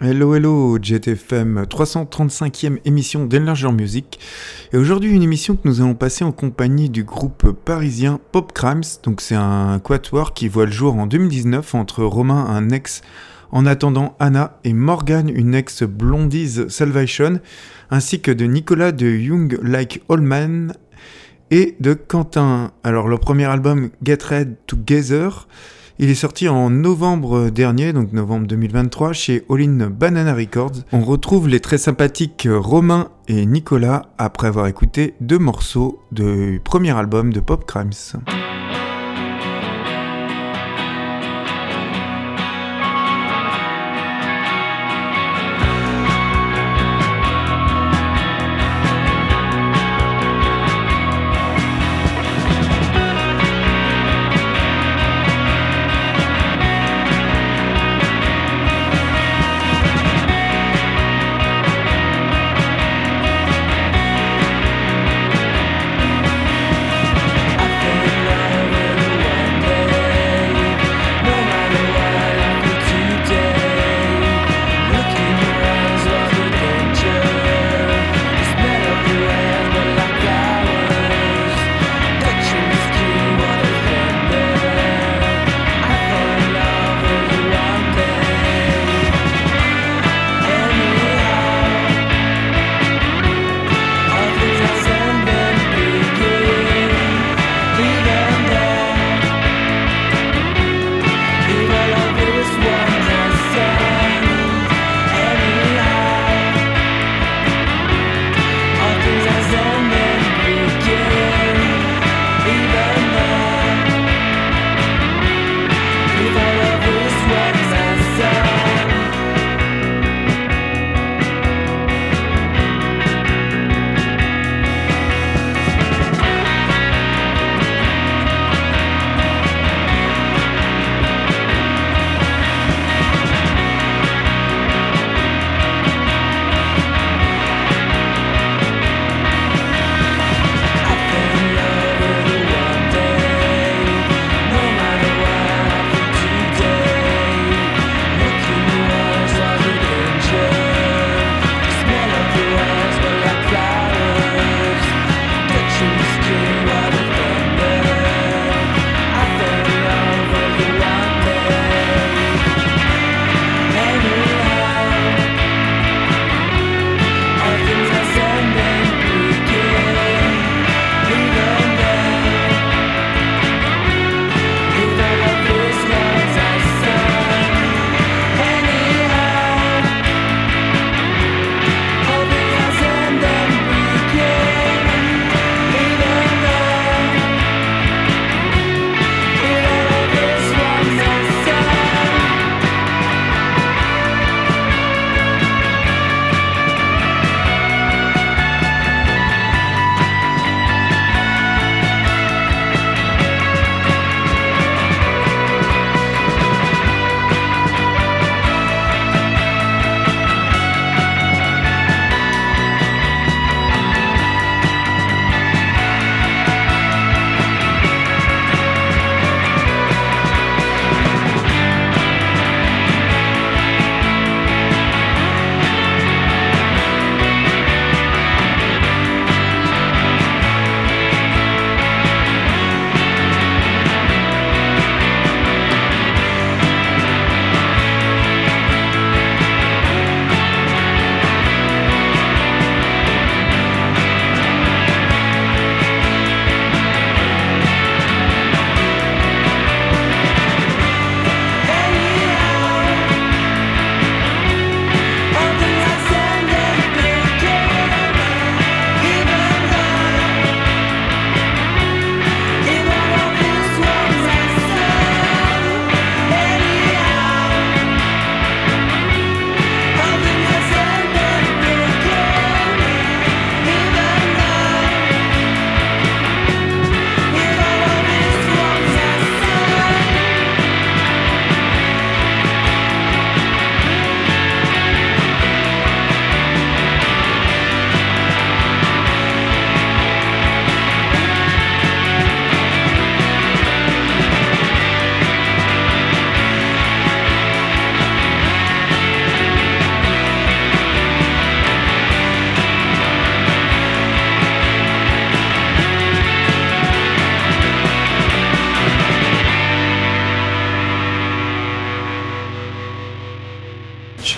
Hello, hello, JTFM, 335e émission d'Enlarger Music. Et aujourd'hui, une émission que nous allons passer en compagnie du groupe parisien Pop Crimes. Donc, c'est un quatuor qui voit le jour en 2019 entre Romain, un ex en attendant Anna, et Morgan, une ex Blondies Salvation, ainsi que de Nicolas de Young Like All Man et de Quentin. Alors, le premier album Get Red Together. Il est sorti en novembre dernier, donc novembre 2023, chez All In Banana Records. On retrouve les très sympathiques Romain et Nicolas après avoir écouté deux morceaux du premier album de Pop Crimes.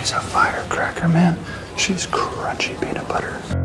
She's a firecracker, man. She's crunchy peanut butter.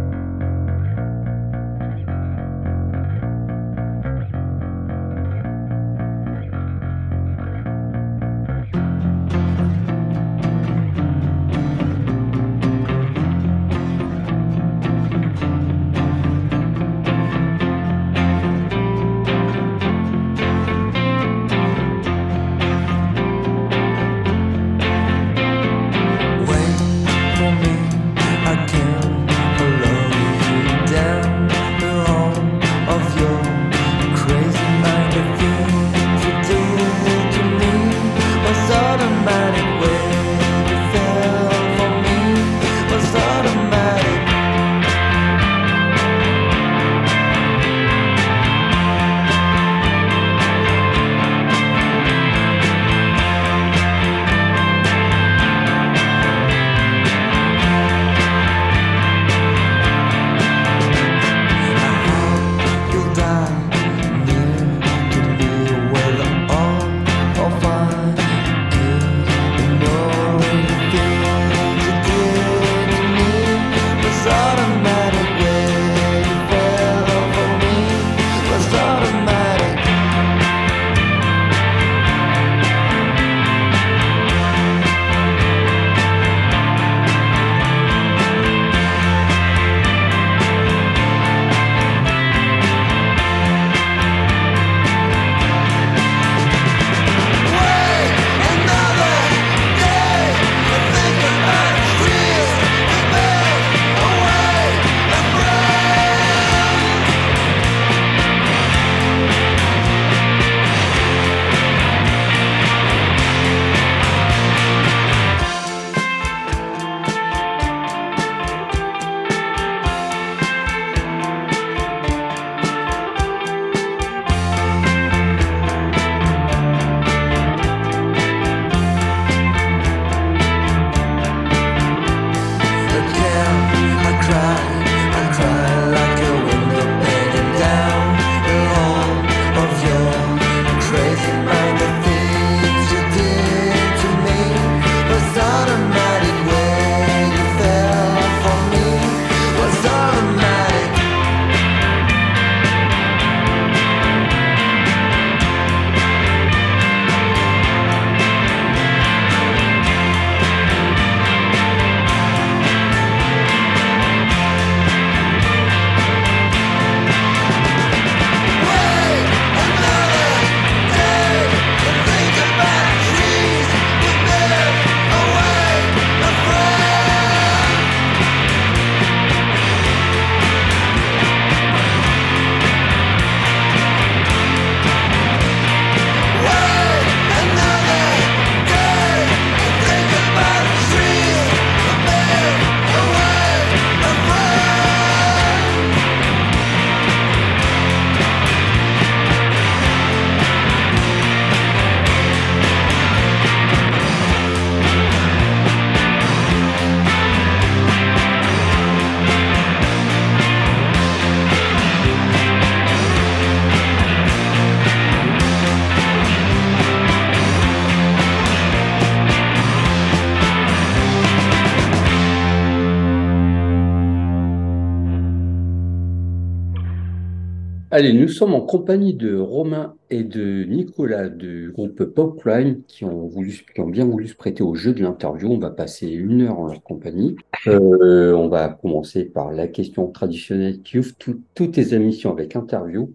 Allez, nous sommes en compagnie de Romain et de Nicolas du groupe Pop Crime qui ont, voulu, qui ont bien voulu se prêter au jeu de l'interview. On va passer une heure en leur compagnie. Euh, on va commencer par la question traditionnelle qui ouvre toutes tes émissions avec interview.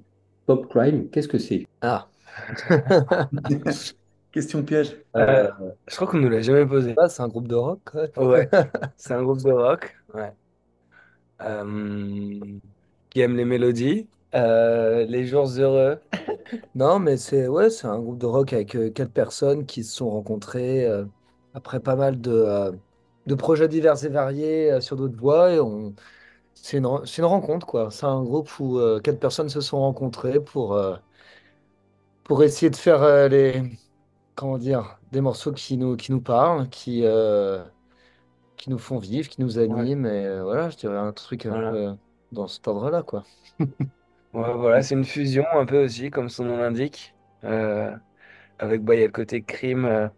Pop Crime, qu'est-ce que c'est? Ah, Question piège. Euh, je crois qu'on nous l'a jamais posé. Ah, c'est un groupe de rock, ouais. Ouais, c'est un groupe de rock, ouais. Euh, qui aime les mélodies, euh, les jours heureux. Non, mais c'est ouais, c'est un groupe de rock avec euh, quatre personnes qui se sont rencontrées euh, après pas mal de, euh, de projets divers et variés euh, sur d'autres voies. Et on... c'est une, ren- c'est une rencontre, quoi. C'est un groupe où euh, quatre personnes se sont rencontrées pour, euh, pour essayer de faire euh, les, comment dire, des morceaux qui nous, qui nous parlent, qui, euh, qui nous font vivre, qui nous Ouais, animent. Et euh, voilà, je dirais un truc un voilà. peu dans cet ordre-là, quoi. Voilà, c'est une fusion un peu aussi, comme son nom l'indique. Euh, avec, bah, y a le côté crime euh,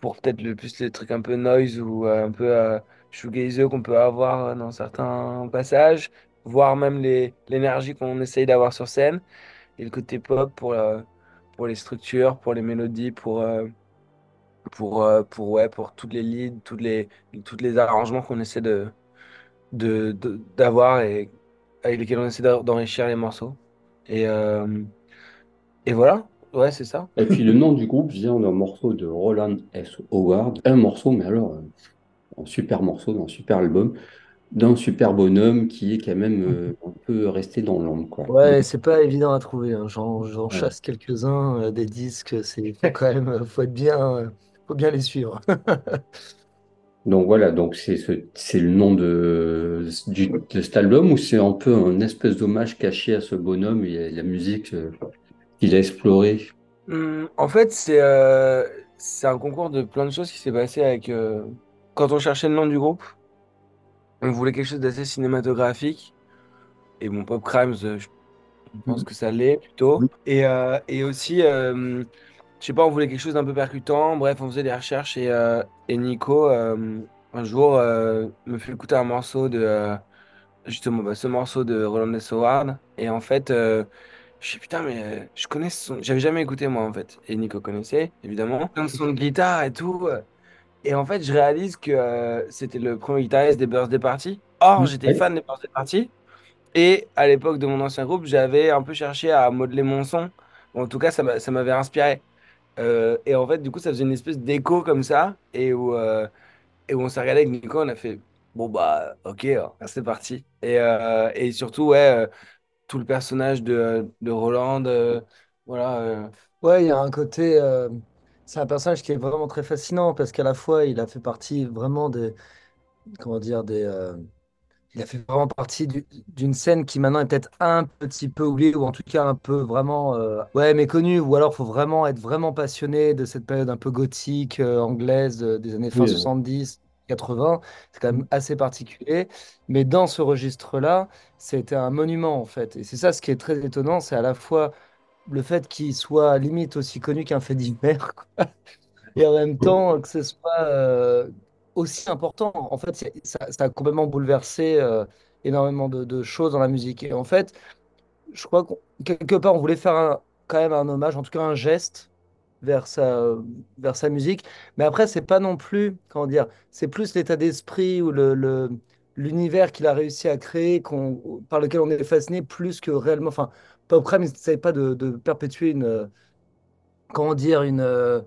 pour peut-être le plus les trucs un peu noise ou euh, un peu euh, shoegazeux qu'on peut avoir dans certains passages, voire même les, l'énergie qu'on essaye d'avoir sur scène, et le côté pop pour, pour les structures, pour les mélodies, pour, euh, pour, pour, ouais, pour toutes les leads, toutes les, toutes les arrangements qu'on essaie de, de, d'avoir et avec lesquels on essaie d'en- d'enrichir les morceaux. Et, euh, et voilà, ouais, c'est ça. Et puis le nom du groupe vient d'un morceau de Roland S. Howard. Un morceau, mais alors euh, un super morceau, un super album, d'un super bonhomme qui est quand même euh, un peu resté dans l'ombre, quoi. Ouais, c'est pas évident à trouver. hein. J'en, j'en Ouais. chasse quelques-uns, euh, des disques. C'est quand même, faut être bien, euh, faut bien les suivre. Donc voilà, donc c'est ce, c'est le nom de, du- de cet album ou c'est un peu un espèce d'hommage caché à ce bonhomme et à la musique euh, qu'il a explorée. Hum, en fait, c'est euh, c'est un concours de plein de choses qui s'est passé avec. euh, quand on cherchait le nom du groupe, on voulait quelque chose d'assez cinématographique. Et bon, Pop Crimes, je pense que ça l'est plutôt. Et, euh, et aussi, euh, je sais pas, on voulait quelque chose d'un peu percutant. Bref, on faisait des recherches et, euh, et Nico, euh, un jour, euh, me fait écouter un morceau de. justement, bah, ce morceau de Roland. Howard. Et en fait, je sais putain, mais je connais ce son. J'avais jamais écouté moi en fait. Et Nico connaissait, évidemment. Plein de sons de guitare et tout. Et en fait, je réalise que c'était le premier guitariste des Birthday Party. Or, j'étais fan des Birthday Party. Et à l'époque de mon ancien groupe, j'avais un peu cherché à modeler mon son. En tout cas, ça m'avait inspiré. Euh, et en fait, du coup, ça faisait une espèce d'écho comme ça. Et où, euh, et où on s'est regardé avec Nico, on a fait, bon, bah, ok, c'est parti. Et, euh, et surtout, ouais, tout le personnage de, de Roland, voilà. Ouais, il y a un côté. c'est un personnage qui est vraiment très fascinant parce qu'à la fois, il a fait partie vraiment des. Comment dire, des. Il a fait vraiment partie du- d'une scène qui maintenant est peut-être un petit peu oubliée ou en tout cas un peu vraiment euh, ouais méconnue ou alors faut vraiment être vraiment passionné de cette période un peu gothique euh, anglaise euh, des années fin Oui, ouais. 70 80 c'est quand même assez particulier mais dans ce registre-là c'était un monument en fait et c'est ça ce qui est très étonnant c'est à la fois le fait qu'il soit limite aussi connu qu'un fait divers quoi. et en même temps que ce soit aussi important. En fait, ça, a complètement bouleversé euh, énormément de, choses dans la musique. Et en fait, je crois que quelque part, on voulait faire un- quand même un hommage, en tout cas un geste vers sa, vers sa musique. Mais après, c'est pas non plus, comment dire, c'est plus l'état d'esprit ou le, l'univers qu'il a réussi à créer, qu'on, par lequel on est fasciné, plus que réellement. Enfin, Pop Crème, il ne savait pas de, perpétuer une comment dire, une, euh,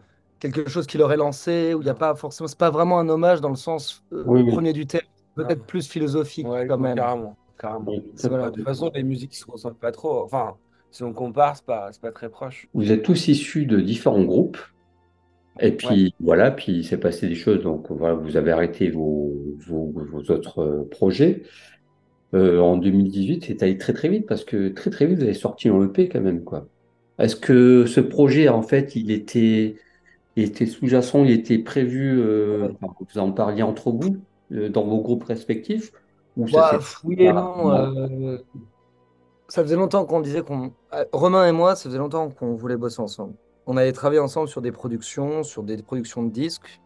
quelque chose qu'il aurait lancé, où il n'y a pas forcément, c'est pas vraiment un hommage dans le sens euh, Oui, oui. premier du terme, peut-être Non. plus philosophique ouais, quand même. carrément, carrément. Oui, C'est voilà. De toute façon, les musiques se ressemblent pas trop. Enfin, si on compare, c'est pas, c'est pas très proche. Vous êtes tous issus de différents groupes. Et puis voilà, puis il s'est passé des choses. Donc voilà, vous avez arrêté vos, vos, vos autres euh, projets. Euh, en 2018, c'est allé très très vite parce que très très vite, vous avez sorti un EP quand même, quoi. Est-ce que ce projet, en fait, il était, il était sous-jacent, il était prévu, euh, vous en parliez entre vous, euh, dans vos groupes respectifs, ou ça Bah, oui et non. euh, ça faisait longtemps qu'on disait qu'on. euh, Romain et moi, ça faisait longtemps qu'on voulait bosser ensemble. On avait travaillé ensemble sur des productions, sur des productions de disques.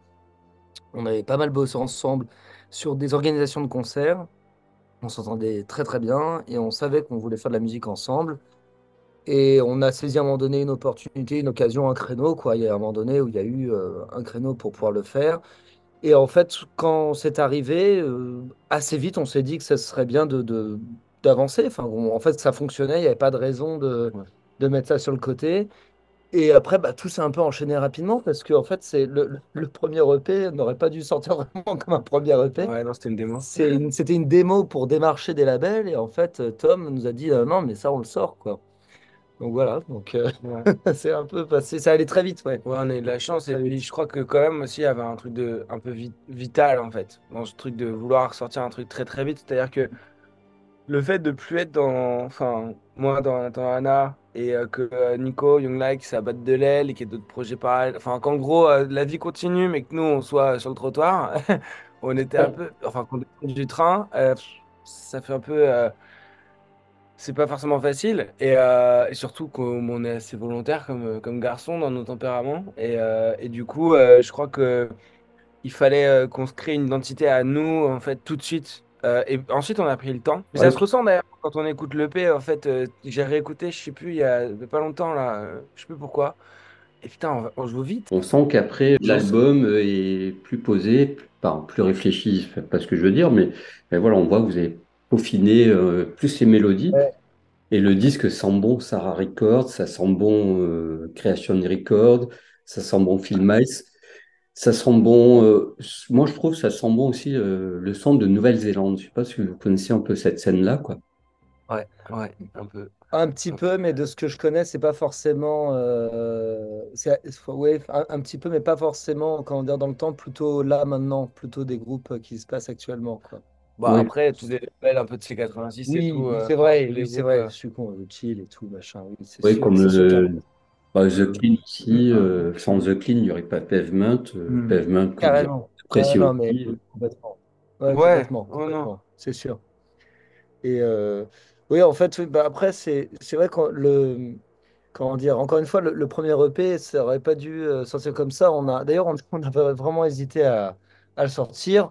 On avait pas mal bossé ensemble sur des organisations de concerts. On s'entendait très très bien et on savait qu'on voulait faire de la musique ensemble. Et on a saisi à un moment donné une opportunité, une occasion, un créneau, quoi. Il y a un moment donné où il y a eu euh, un créneau pour pouvoir le faire. Et en fait, quand c'est arrivé, euh, assez vite, on s'est dit que ça serait bien de, d'avancer. Enfin, on- en fait, ça fonctionnait, il n'y avait pas de raison de, Ouais. de mettre ça sur le côté. Et après, bah, tout s'est un peu enchaîné rapidement parce que en fait, c'est le, premier EP n'aurait pas dû sortir vraiment comme un premier EP. Ouais, non, c'était une démo. Une- c'était une démo pour démarcher des labels et en fait, Tom nous a dit euh, non, mais ça, on le sort, quoi. Donc voilà, donc euh, Ouais. c'est un peu passé, ça allait très vite, ouais. Ouais, on a eu de la chance. Et puis, je crois que quand même aussi, il y avait un truc de, un peu vi- vital, en fait, dans ce truc de vouloir sortir un truc très, très vite. C'est-à-dire que le fait de plus être dans, enfin, moi dans, dans Anna et euh, que euh, Nico, Young Like, ça batte de l'aile et qu'il y ait d'autres projets pareils. Enfin, qu'en gros, la vie continue, mais que nous, on soit sur le trottoir. on était un peu, enfin, qu'on descende du train, ça fait un peu. Euh, c'est pas forcément facile et, euh, et surtout qu'on on est assez volontaire comme, comme garçon dans nos tempéraments et, euh, et du coup euh, je crois que il fallait euh, qu'on se crée une identité à nous, en fait, tout de suite. Euh, et ensuite, on a pris le temps. Mais Ouais. ça se ressent d'ailleurs quand on écoute l'EP. En fait, euh, j'ai réécouté, je sais plus, il y a pas longtemps, là, euh, je sais plus pourquoi. Et putain, on, va- on joue vite. On sent qu'après, l'album euh, est plus posé, plus, enfin, plus réfléchi, pas ce que je veux dire, mais, mais voilà, on voit que vous avez peaufiné euh, plus les mélodies. Ouais. Et le disque sent bon Sarah Records, ça sent bon euh, Creation Records, ça sent bon Phil Mice, ça sent bon. euh, moi, je trouve que ça sent bon aussi euh, le son de Nouvelle-Zélande. Je sais pas si vous connaissez un peu cette scène-là, quoi. Ouais, ouais, un peu. Un petit peu, mais de ce que je connais, c'est pas forcément. euh, ouais, un, un petit peu, mais pas forcément, comment dire, dans le temps, plutôt là, maintenant, plutôt des groupes qui se passent actuellement, quoi. Bon, Ouais. après, tous les labels un peu de C86 et Oui, tout. oui, euh, c'est vrai, tous les oui, c'est groupes, vrai, euh, je suis con, le chill et tout, machin, oui, c'est Oui, sûr, comme c'est sûr le- qu'il y a- bah, The Clean aussi. euh, sans The Clean, il n'y aurait pas Pavement. euh, Hmm. Pavement, que Carrément. Ah, non, mais aussi. complètement. Ouais, Ouais, complètement, oh non. complètement, c'est sûr. Et euh, oui, en fait, oui, bah après, c'est c'est vrai que le. Comment dire, encore une fois, le, le premier EP, ça aurait pas dû euh, sortir comme ça. On a, d'ailleurs, on, on avait vraiment hésité à, à le sortir.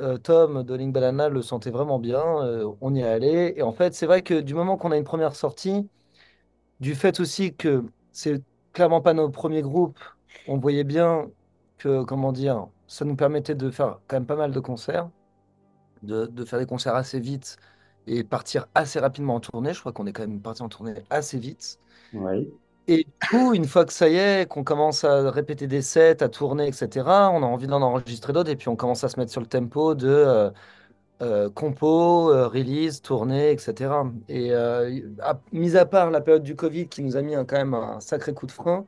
Euh, Tom de Link Banana le sentait vraiment bien. euh, on y est allé. Et en fait, c'est vrai que du moment qu'on a une première sortie, du fait aussi que c'est clairement pas nos premiers groupes, on voyait bien que, comment dire, ça nous permettait de faire quand même pas mal de concerts, de, de faire des concerts assez vite et partir assez rapidement en tournée. Je crois qu'on est quand même parti en tournée assez vite. Et du coup, une fois que ça y est, qu'on commence à répéter des sets, à tourner, etc., on a envie d'en enregistrer d'autres et puis on commence à se mettre sur le tempo de euh, euh, compo, euh, release, tournée, etc. Et euh, à- mis à part la période du Covid qui nous a mis un- quand même un sacré coup de frein,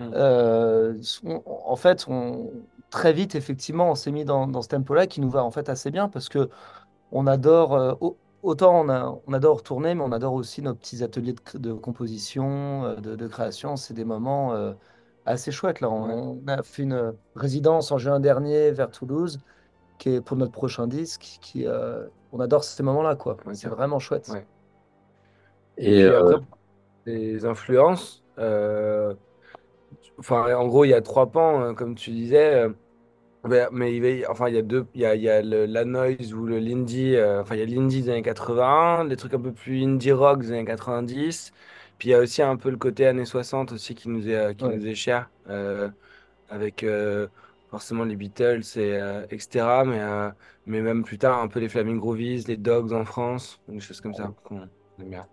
Mm. euh, on- en fait, on, très vite, effectivement, on s'est mis dans, dans ce tempo-là qui nous va en fait assez bien parce que on adore, autant on, a- on adore tourner, mais on adore aussi nos petits ateliers de, composition, euh, de, de création. C'est des moments euh, assez chouettes. Là, on, on a fait une résidence en juin dernier vers Toulouse, qui est pour notre prochain disque. Qui, euh, on adore ces moments-là, quoi. C'est vraiment chouette. Ouais. Et après, les influences, enfin, en gros, il y a trois pans, euh, comme tu disais. Euh, mais mais il y a, enfin, il y a deux, il y a, il y a le- la noise ou le l'indie, euh, enfin, il y a l'indie des années 80, des trucs un peu plus indie rock des années 90. Puis il y a aussi un peu le côté années 60 aussi qui nous est, euh, qui Ouais. nous est cher, euh, avec euh, forcément les Beatles et etc. Mais, mais même plus tard, un peu les Flaming Groovies, les Dogs en France, des choses comme ça qu'on aime bien.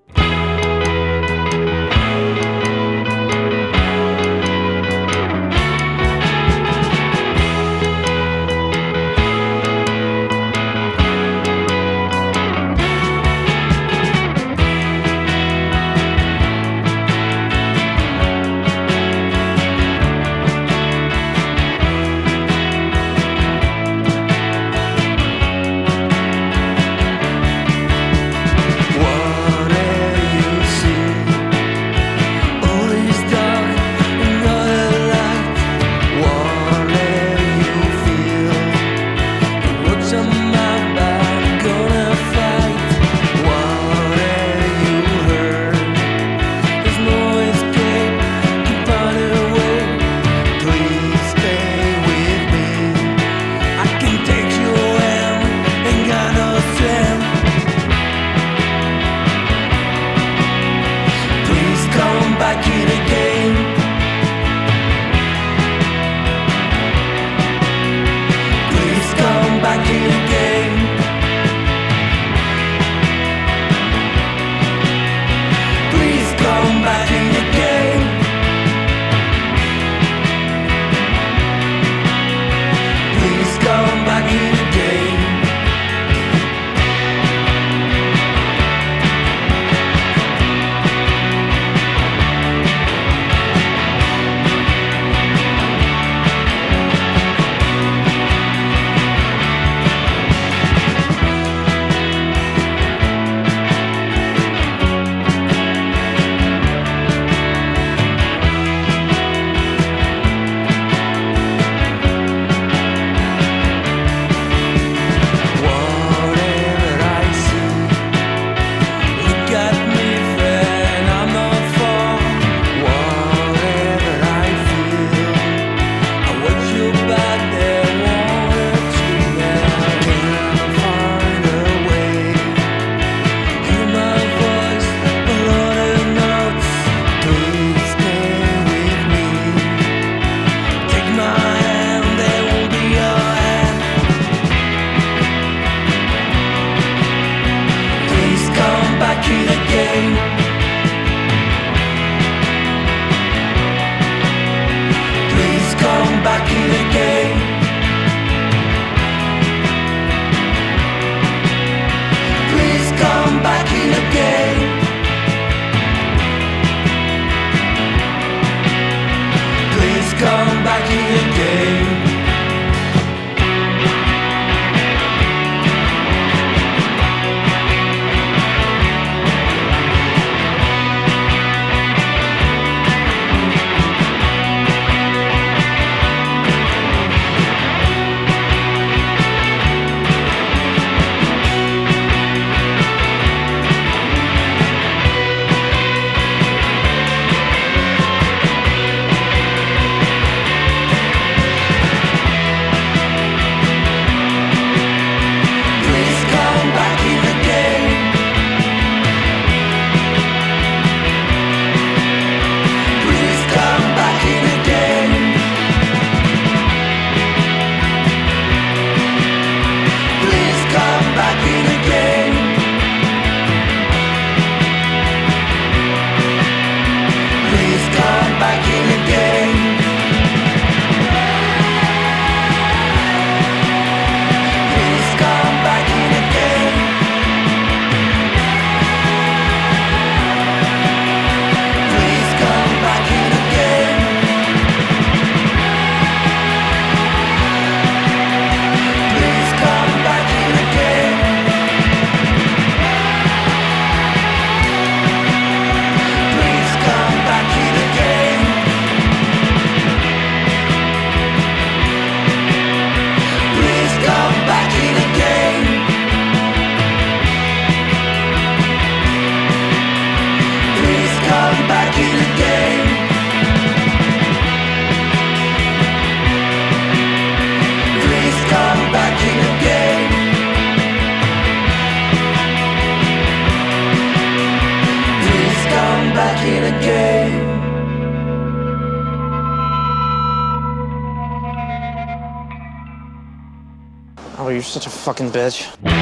Fucking bitch.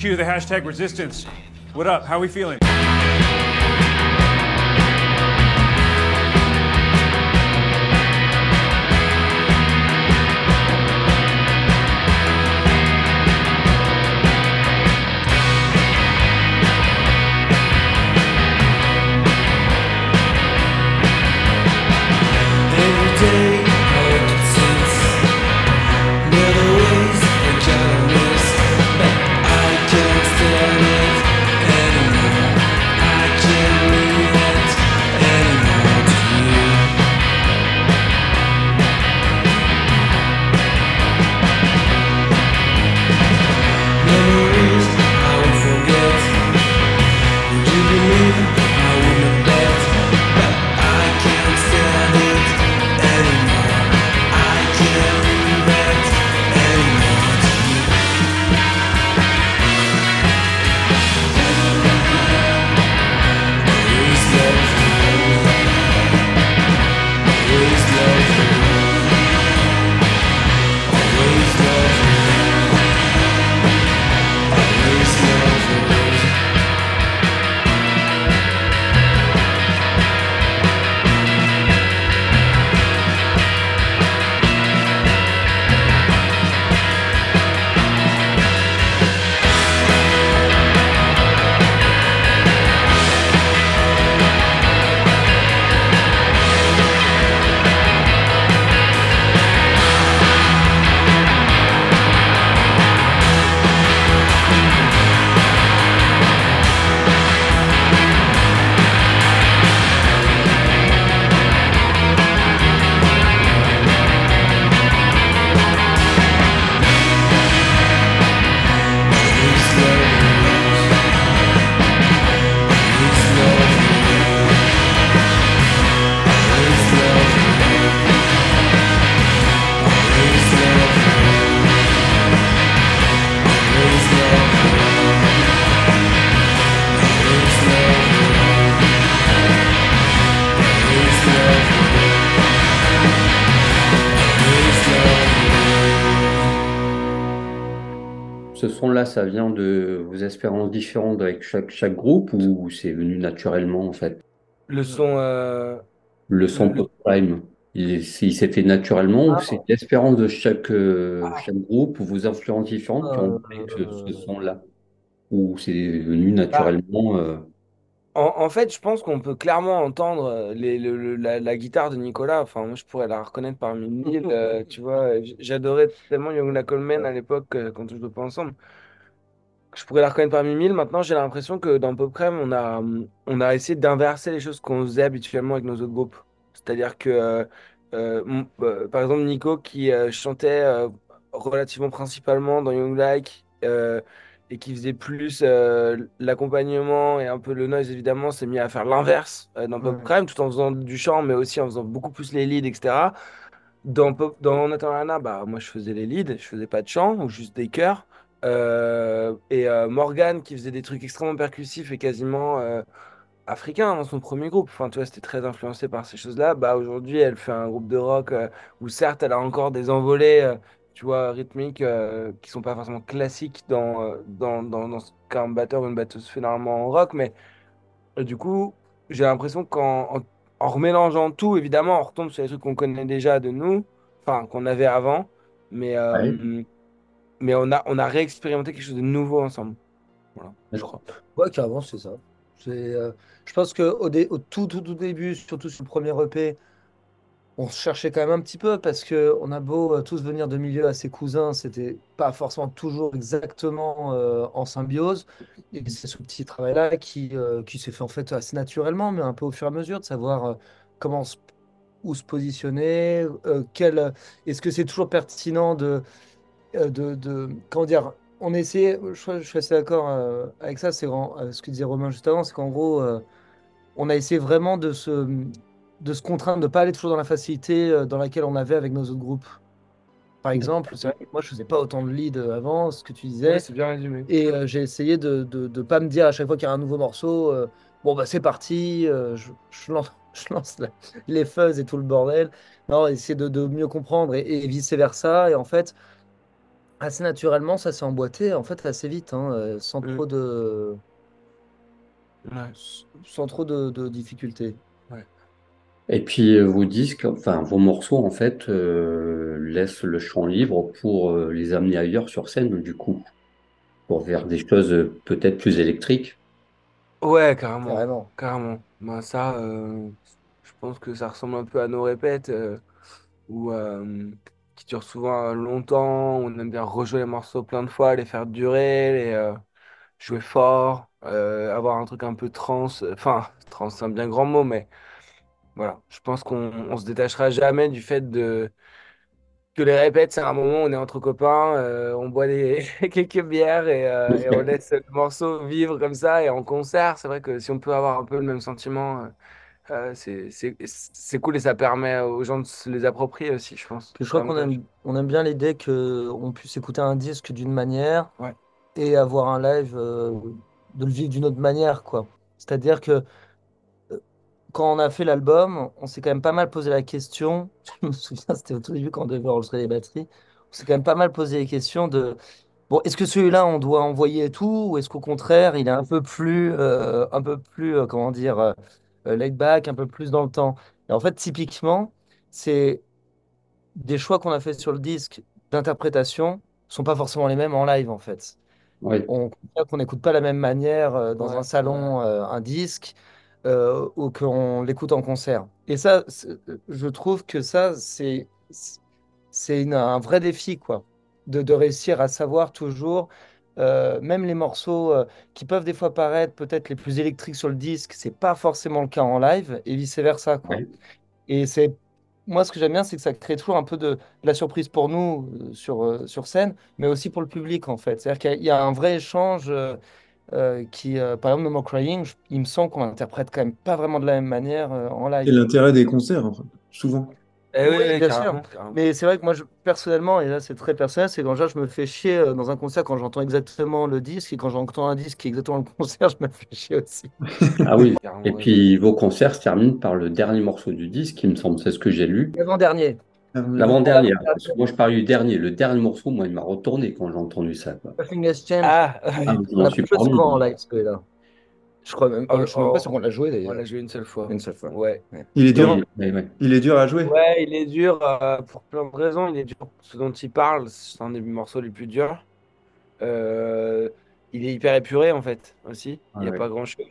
HQ, the hashtag resistance. What up? How we feeling? Ça vient de vos expériences différentes avec chaque, chaque groupe ou c'est venu naturellement en fait? Le son. euh, Le son le- Pop Prime, il, est- il s'est fait naturellement ou Ah. c'est l'expérience de chaque, euh, Ah. chaque groupe ou vos influences différentes qui ont fait ce, Euh, ce son-là? Ou c'est venu naturellement euh, En, en fait, je pense qu'on peut clairement entendre euh, les, le- le- la, la guitare de Nicolas. Enfin, moi, je pourrais la reconnaître parmi mille. euh, tu vois, j'adorais tellement Young Coleman à l'époque euh, quand on jouait pas ensemble. Je pourrais la reconnaître parmi mille. Maintenant, j'ai l'impression que dans Popcrème, on a, on a essayé d'inverser les choses qu'on faisait habituellement avec nos autres groupes. C'est-à-dire que, euh, euh, euh, par exemple, Nico qui euh, chantait relativement principalement dans Young Like et qui faisait plus l'accompagnement et un peu le noise, évidemment, s'est mis à faire l'inverse dans Ouais. Popcrème, tout en faisant du chant, mais aussi en faisant beaucoup plus les leads, etc. Dans, Pop, dans Nathan Lana, bah, moi je faisais les leads, je faisais pas de chant ou juste des chœurs. Euh, et euh, Morgan qui faisait des trucs extrêmement percussifs et quasiment euh, africains dans son premier groupe. Enfin, tu vois, c'était très influencé par ces choses-là. Bah, aujourd'hui, elle fait un groupe de rock euh, où certes, elle a encore des envolées, euh, tu vois, rythmiques euh, qui sont pas forcément classiques dans, dans, dans, dans ce qu'un batteur ou une batteuse fait normalement en rock. Mais du coup, j'ai l'impression qu'en en, en remélangeant tout, évidemment, on retombe sur les trucs qu'on connaît déjà de nous, enfin, qu'on avait avant. Mais, Ouais. Mais on a, on a réexpérimenté quelque chose de nouveau ensemble. Voilà, je crois. Ouais, carrément, c'est ça. Euh, je pense qu'au dé- au tout, tout, tout début, surtout sur le premier EP, on se cherchait quand même un petit peu parce que on a beau euh, tous venir de milieux assez cousins, c'était pas forcément toujours exactement euh, en symbiose. Et c'est ce petit travail-là qui, euh, qui s'est fait en fait assez naturellement, mais un peu au fur et à mesure de savoir comment se- où se positionner, quel, est-ce que c'est toujours pertinent de de, de- comment dire, on essayait, je, je suis assez d'accord euh, avec ça, c'est euh, ce que disait Romain juste avant, c'est qu'en gros, euh, on a essayé vraiment de se, de se contraindre, de ne pas aller toujours dans la facilité euh, dans laquelle on avait avec nos autres groupes. Par exemple, c'est vrai que moi, je faisais pas autant de lead euh, avant, ce que tu disais, c'est bien résumé. et euh, j'ai essayé de ne de, de pas me dire à chaque fois qu'il y a un nouveau morceau, euh, bon, bah c'est parti, euh, je, je lance, je lance la- les fuzz et tout le bordel. Non, essayer de, de mieux comprendre et, et vice-versa. Et en fait, assez naturellement, ça s'est emboîté en fait assez vite, hein, euh, sans Mm. trop de, Ouais. sans trop de, de difficultés. Et puis euh, vos disques, enfin vos morceaux en fait euh, laissent le champ libre pour euh, les amener ailleurs sur scène du coup, pour faire des choses euh, peut-être plus électriques. Ouais, carrément. Carrément. Carrément. Bah, ça, euh, je pense que ça ressemble un peu à nos répètes, euh, où, euh, qui durent souvent longtemps. On aime bien rejouer les morceaux plein de fois, les faire durer, les, euh, jouer fort, euh, avoir un truc un peu trans. Enfin, trans, c'est un bien grand mot, mais voilà. Je pense qu'on on se détachera jamais du fait de que les répètes, c'est un moment où on est entre copains, euh, on boit des, quelques bières et, et on laisse le morceau vivre comme ça. Et en concert, c'est vrai que si on peut avoir un peu le même sentiment, euh, c'est, cool et ça permet aux gens de se les approprier aussi, je pense. Puis je crois qu'on aime, on aime bien l'idée qu'on puisse écouter un disque d'une manière Ouais. et avoir un live, euh, de le vivre d'une autre manière, quoi. C'est-à-dire que euh, quand on a fait l'album, on s'est quand même pas mal posé la question, je me souviens, c'était au tout début quand on devait enregistrer les batteries, on s'est quand même pas mal posé les questions de, bon, est-ce que celui-là, on doit envoyer tout, ou est-ce qu'au contraire, il est un peu plus, euh, un peu plus, euh, comment dire, euh, laid back, un peu plus dans le temps. Et en fait, typiquement, c'est des choix qu'on a fait sur le disque d'interprétation sont pas forcément les mêmes en live, en fait Oui, on qu'on n'écoute pas de la même manière euh, dans Ouais, un salon euh, un disque euh, ou qu'on l'écoute en concert. Et ça, je trouve que ça, c'est un vrai défi, quoi, de, de réussir à savoir toujours, euh, même les morceaux euh, qui peuvent des fois paraître peut-être les plus électriques sur le disque, c'est pas forcément le cas en live et vice-versa, quoi. oui. Et c'est moi ce que j'aime bien, c'est que ça crée toujours un peu de, de la surprise pour nous euh, sur, sur scène, mais aussi pour le public en fait. C'est-à-dire qu'il y a il y a un vrai échange euh, qui, euh, par exemple, No More Crying, je- il me semble qu'on l'interprète quand même pas vraiment de la même manière euh, en C'est live. l'intérêt des concerts, enfin, souvent. Eh oui, Oui, oui, bien carrément, sûr. carrément. Mais c'est vrai que moi, je, personnellement, et là c'est très personnel, c'est quand genre, je me fais chier euh, dans un concert quand j'entends exactement le disque, et quand j'entends un disque qui est exactement le concert, je me fais chier aussi. Ah oui. Et ouais. puis vos concerts se terminent par le dernier morceau du disque, il me semble, c'est ce que j'ai lu. L'avant-dernier. L'avant-dernière. Parce que moi, je parlais du dernier. Le dernier morceau, moi, il m'a retourné quand j'ai entendu ça. Quoi. Nothing has changed. Ah, Ah, je on a suis plus remis. souvent en live celui-là. Je crois même, Oh, je suis même oh. pas sûr qu'on l'a joué on d'ailleurs. l'a joué une seule fois. Une seule fois. Ouais. Il est dur, Oui, oui, oui. il est dur à jouer. Ouais, il est dur euh, pour plein de raisons. Il est dur pour ce dont il parle. C'est un des morceaux les plus durs. Euh, il est hyper épuré en fait aussi. Il n'y a Ah ouais. pas grand chose.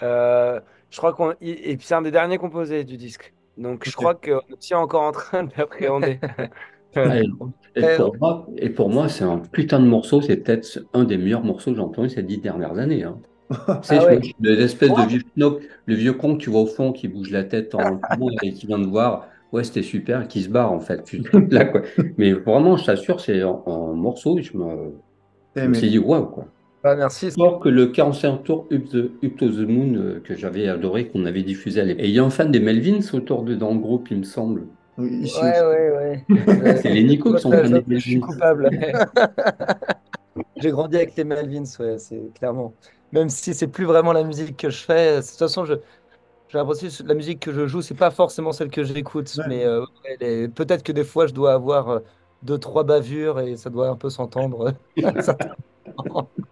je crois qu'on et puis c'est un des derniers composés du disque. Donc je crois qu'on est encore en train de l'appréhender. Ouais, Et pour moi, et pour moi, c'est un putain de morceau. C'est peut-être un des meilleurs morceaux que j'ai entendu ces dix dernières années. Hein. Tu sais, Ah ouais. l'espèce de vieux schnock, le vieux con que tu vois au fond qui bouge la tête en et qui vient de voir. Ouais, c'était super, et qui se barre en fait. Là, quoi. Mais vraiment, je t'assure, c'est un, un morceau. Je me, Eh, je me mais- suis dit, waouh, quoi. Ah, merci. Alors que le 45 tour Up, the- Up to the Moon euh, que j'avais adoré, qu'on avait diffusé à l'époque. Et il y a un fan des Melvins autour de dans le groupe, il me semble. Oui, ici Ouais, ouais, ouais. C'est les Nico qui sont fans des je, je suis Melvins. coupable. J'ai grandi avec les Melvins, ouais, c'est clairement. Même si c'est plus vraiment la musique que je fais, de toute façon, je, j'ai l'impression que la musique que je joue, c'est pas forcément celle que j'écoute. Ouais. Mais euh, ouais, peut-être que des fois, je dois avoir euh, deux, trois bavures et ça doit un peu s'entendre.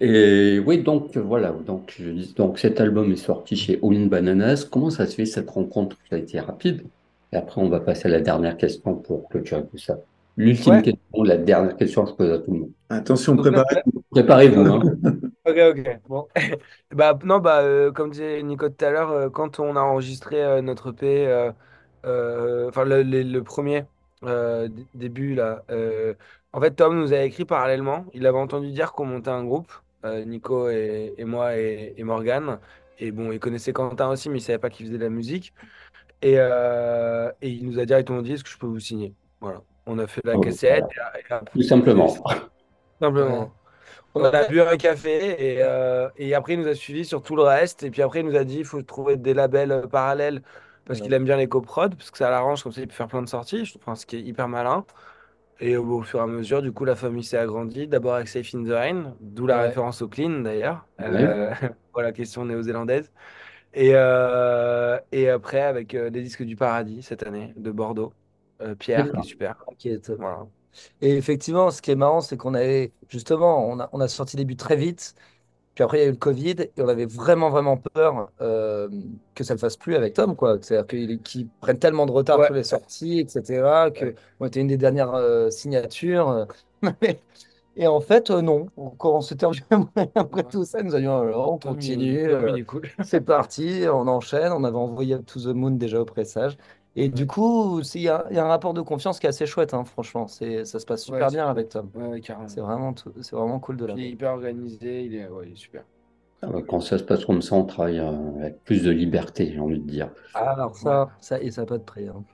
Et oui, donc voilà, donc, je dis, donc cet album est sorti chez All in Bananas. Comment ça se fait cette rencontre? Ça a été rapide. Et après, on va passer à la dernière question pour clôturer tout ça. L'ultime Ouais. question, la dernière question que je pose à tout le monde. Attention, Donc, préparez. Préparez-vous, hein. Ok, ok. Bon. Bah, non, bah, euh, comme disait Nico tout à l'heure, euh, quand on a enregistré euh, notre EP, euh, euh, enfin, le, le- le premier euh, début, là, euh, en fait, Tom nous a écrit parallèlement. Il avait entendu dire qu'on montait un groupe, euh, Nico et, et moi et, et Morgane. Et bon, il connaissait Quentin aussi, mais il savait pas qu'il faisait de la musique. Et, euh, et il nous a directement dit, est-ce que je peux vous signer? Voilà. On a fait la Oh, cassette. voilà. et- et après, Tout simplement. Simplement. On a bu un café et, euh, et après il nous a suivis sur tout le reste. Et puis après il nous a dit il faut trouver des labels euh, parallèles parce Ouais. qu'il aime bien les coprods, parce que ça l'arrange comme ça il peut faire plein de sorties. Je trouve enfin, ce qui est hyper malin. Et au, au fur et à mesure, du coup, la famille s'est agrandie. D'abord avec Safe in the Rain, d'où la Ouais. référence au clean d'ailleurs. Ouais. Euh, voilà, question néo-zélandaise. Et, euh, et après avec euh, les disques du paradis cette année de Bordeaux. Euh, Pierre, qui est super. Qui est top. Voilà. Et effectivement, ce qui est marrant, c'est qu'on avait justement, on a, on a sorti les buts très vite. Puis après, il y a eu le Covid et on avait vraiment, vraiment peur euh, que ça ne le fasse plus avec Tom, quoi. C'est-à-dire qu'il qu'ils prennent tellement de retard Ouais. sur les sorties, etc., que on était une des dernières euh, signatures. Et en fait, euh, non. Quand on s'était revu après tout ça, nous a dit, là là, on continue. Euh, cool. c'est parti, on enchaîne. On avait envoyé to the Moon déjà au pressage. Et du coup, il y a, il y a un rapport de confiance qui est assez chouette, hein, franchement. C'est, ça se passe super Ouais, bien avec Tom. Ouais, ouais, carrément. C'est vraiment, tout- c'est vraiment cool de Il est hyper organisé, il est, ouais, il est super. Euh, Quand ça se passe comme ça, on travaille euh, avec plus de liberté, j'ai envie de dire. Ah, alors ça, ça, et ça n'a pas de prix. hein.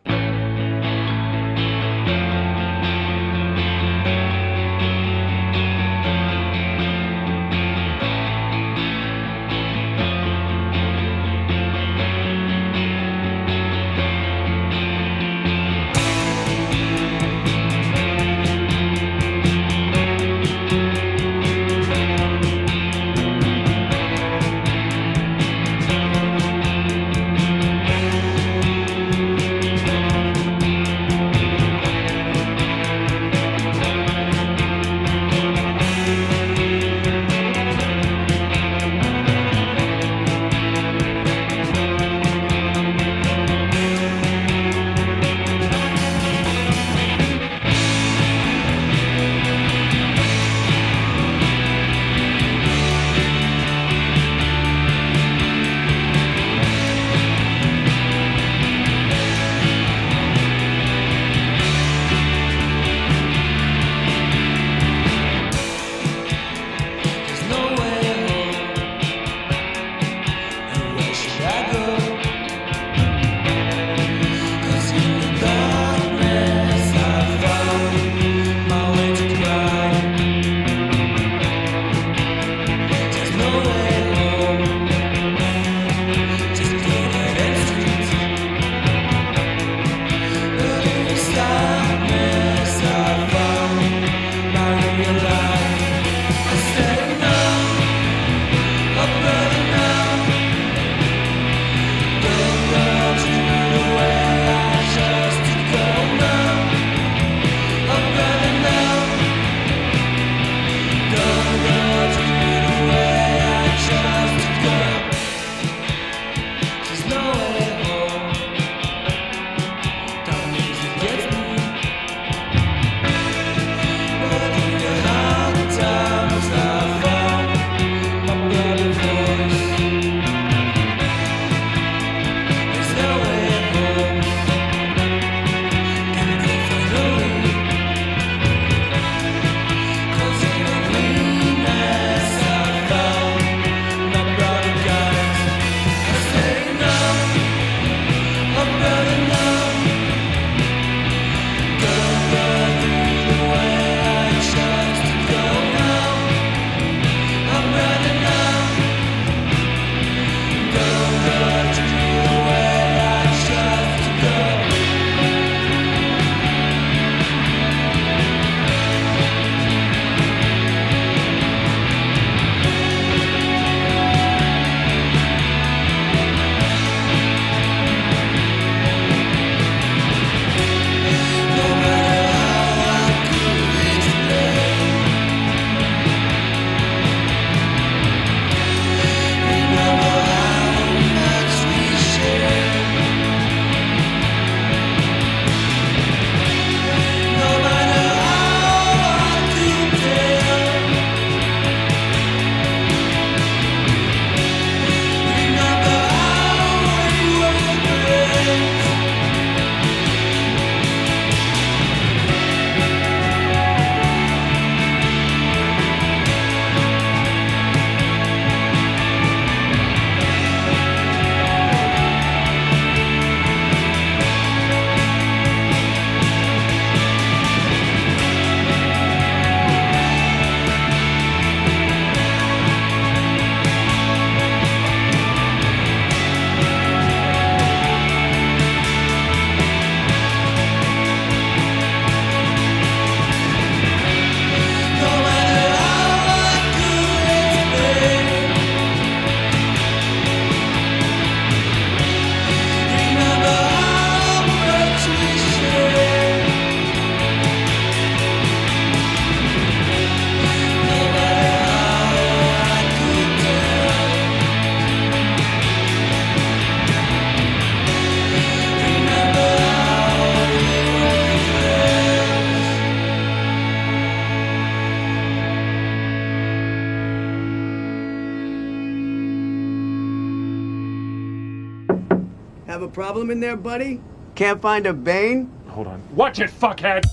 Have a problem in there, buddy? Can't find a Bane? Hold on. Watch it, fuckhead!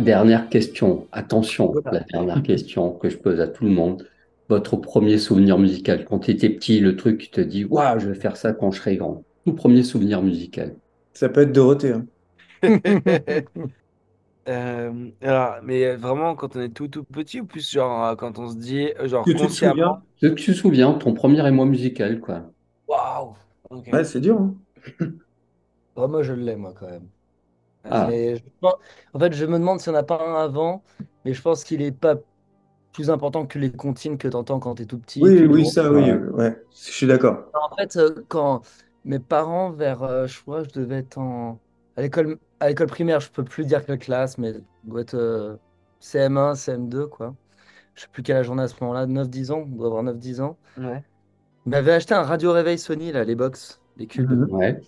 Dernière question, attention, Voilà. la dernière question que je pose à tout le monde. Votre premier souvenir musical, quand tu étais petit, le truc qui te dit, waouh, je vais faire ça quand je serai grand. Tout premier souvenir musical. Ça peut être Dorothée. hein. Euh, alors, mais vraiment, quand on est tout tout petit, ou plus genre euh, quand on se dit, euh, genre Que tu te consciemment, souviens Ce que tu te souviens, ton premier émoi musical, quoi. waouh! Ouais, c'est dur. hein. Ouais, moi, je l'ai, moi, quand même. Ah. Mais je pense- En fait, je me demande s'il n'y en a pas un avant, mais je pense qu'il n'est pas plus important que les comptines que tu entends quand tu es tout petit. Oui, oui, gros. ça, oui. euh, Ouais, je suis d'accord. En fait, euh, quand mes parents, vers, euh, je crois, je devais être en... à l'école, à l'école primaire, je peux plus dire quelle classe, mais doit être euh, CM1, CM2, quoi. Je sais plus quel âge on a à ce moment-là, 9-10 ans, on doit avoir 9-10 ans. Ouais. Ils m'avaient acheté un radio réveil Sony, là, les box, les cubes. Mhm. Ouais.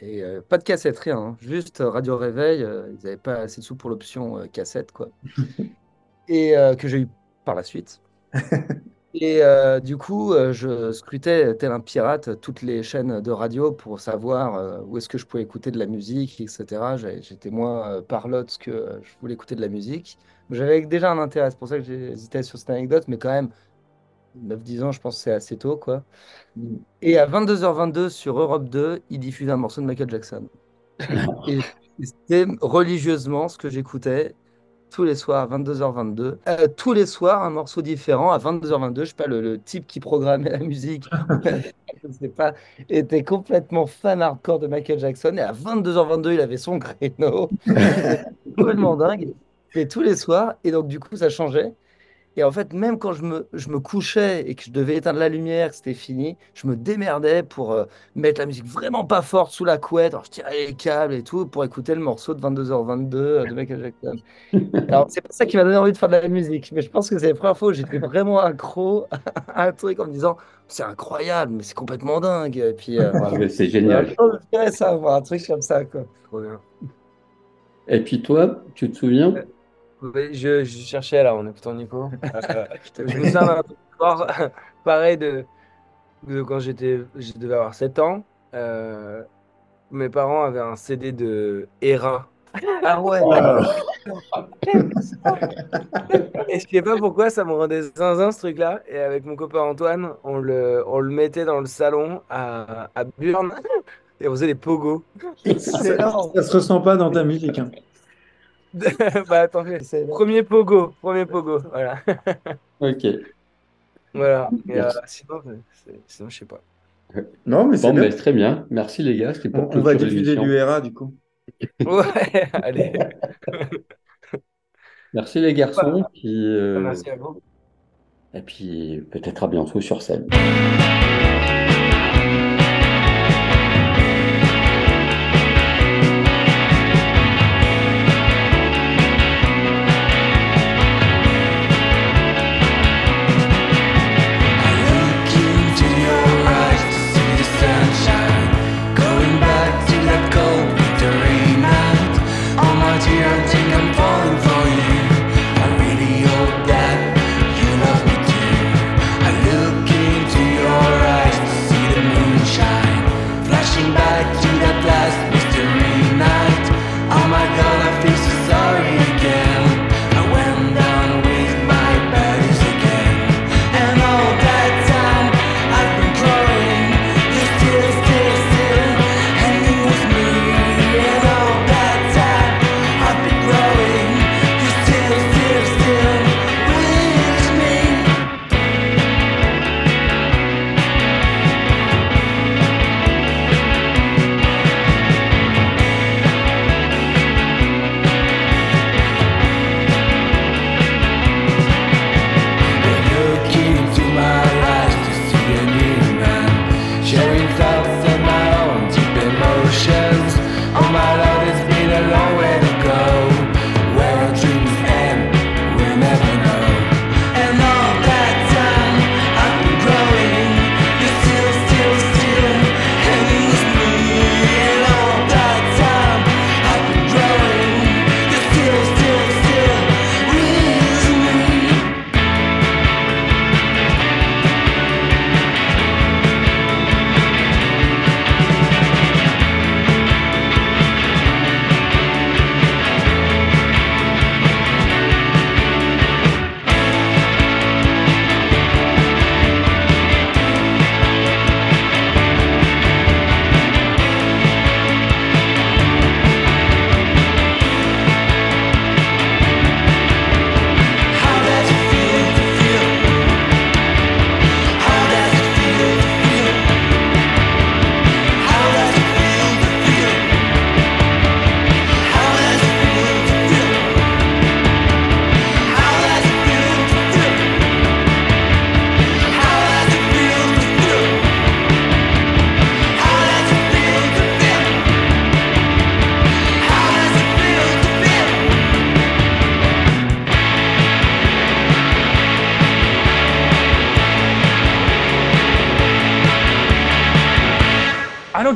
Et euh, pas de cassette, rien, hein. Juste euh, radio réveil. euh, ils n'avaient pas assez de sous pour l'option euh, cassette, quoi. Et que j'ai eu par la suite. Et du coup, je scrutais tel un pirate toutes les chaînes de radio pour savoir où est-ce que je pouvais écouter de la musique, etc. J'étais moins euh, parlotte que je voulais écouter de la musique. J'avais déjà un intérêt, c'est pour ça que j'hésitais sur cette anecdote, mais quand même, 9-10 ans, je pense que c'est assez tôt, quoi. Et à 22h22 sur Europe 2, il diffuse un morceau de Michael Jackson. Et c'était religieusement ce que j'écoutais tous les soirs à 22h22. Euh, tous les soirs, un morceau différent à 22h22. Je sais pas, le, le type qui programmait la musique, je sais pas, était complètement fan hardcore de Michael Jackson. Et à 22h22, il avait son créneau. Complètement dingue. Et tous les soirs. Et donc, du coup, ça changeait. Et en fait, même quand je me, je me couchais et que je devais éteindre la lumière, que c'était fini, je me démerdais pour euh, mettre la musique vraiment pas forte sous la couette. Alors, je tirais les câbles et tout pour écouter le morceau de 22h22 euh, de Michael Jackson. Alors, c'est pas ça qui m'a donné envie de faire de la musique, mais je pense que c'est la première fois où j'étais vraiment accro à un truc en me disant c'est incroyable, mais c'est complètement dingue. Et puis, euh, Ah, c'est génial. Je ça, voir un truc comme ça, quoi. Trop bien. Et puis toi, tu te souviens? Oui, je, je cherchais là en écoutant Nico. Euh, je me souviens d'un truc pareil de, de quand j'étais, je devais avoir 7 ans. euh, mes parents avaient un CD de Hera. Ah ouais. Et je sais pas pourquoi ça me rendait zinzin ce truc-là. Et avec mon copain Antoine, on le, on le mettait dans le salon à, à Burn et on faisait des pogos. Ça se ressent pas dans ta musique. hein. bah attends, premier pogo, premier pogo, voilà. Ok. Voilà. Et, euh, Merci. sinon, je sais pas. Non, mais c'est Bon, bien. très bien. Merci les gars. C'était pour On, on va diffuser l'émission. du RA du coup. Ouais, allez. Merci les garçons. Puis, euh, Merci à vous. et puis peut-être à bientôt sur scène.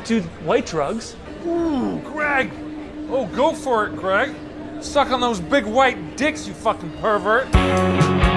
Do white drugs. Ooh, Greg! Oh, go for it, Greg! Suck on those big white dicks, you fucking pervert!